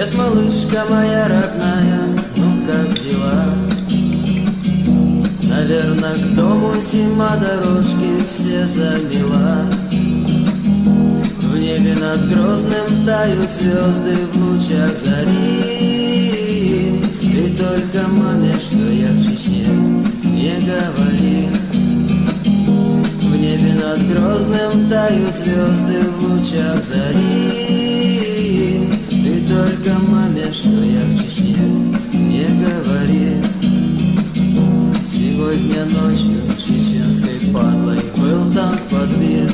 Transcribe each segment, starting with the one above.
Привет, малышка моя родная, ну как дела? Наверное, к дому зима дорожки все замела. В небе над Грозным тают звезды в лучах зари. И только маме, что я в Чечне, не говори. В небе над Грозным тают звезды в лучах зари только маме, что я в Чечне, не говори. Сегодня ночью чеченской падлой был танк подбит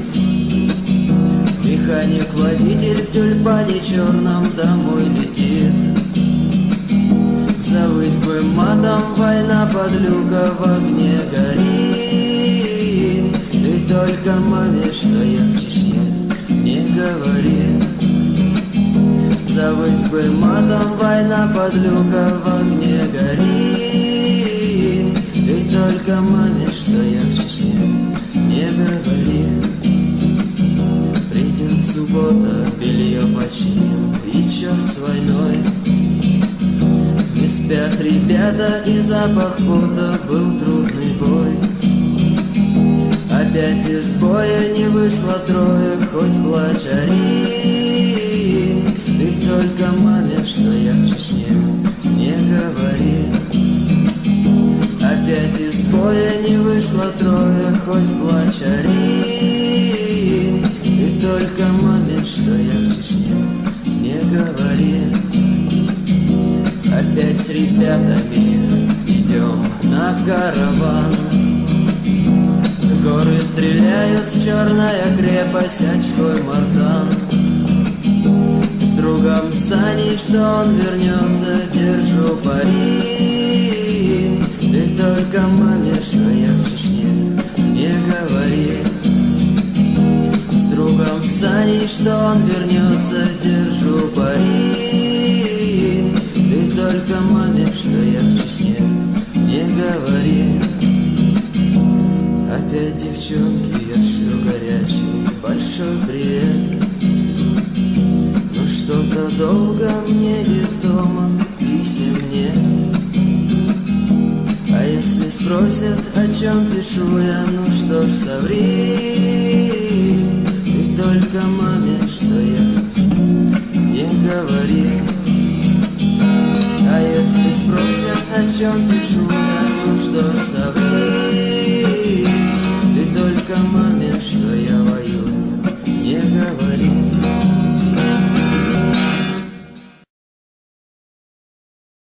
Механик-водитель в тюльпане черном домой летит. Завыть бы матом, война под люка в огне горит. Ты только маме, что я в Чечне, не говори Завыть бы матом, война под люка в огне горит. Ты только маме, что я в Чечне, не говори. Придет суббота, белье починим И черт с войной Не спят ребята и запах пота Был трудный бой. Опять из боя не вышло трое Хоть плачь ори что я в Чечне. Не говори. Опять из боя не вышло трое Хоть плачь И только маме, что я в Чечне. Не говори. Опять с ребятами идем на караван. Горы стреляют, черная крепость, очкой мартан С Саней, что он вернется, держу пари. Ты только маме, что я в Чечне, не говори. С другом Саней, что он вернется, держу пари. Ты только маме, что я в Чечне, не говори. Опять девчонки, я шлю горячий большой привет что-то долго мне из дома писем нет А если спросят, о чем пишу я, ну что ж, соври. Ты только маме, что я не говори. А если спросят, о чем пишу я, ну что ж, соври. Ты только маме, что я воюю, не говори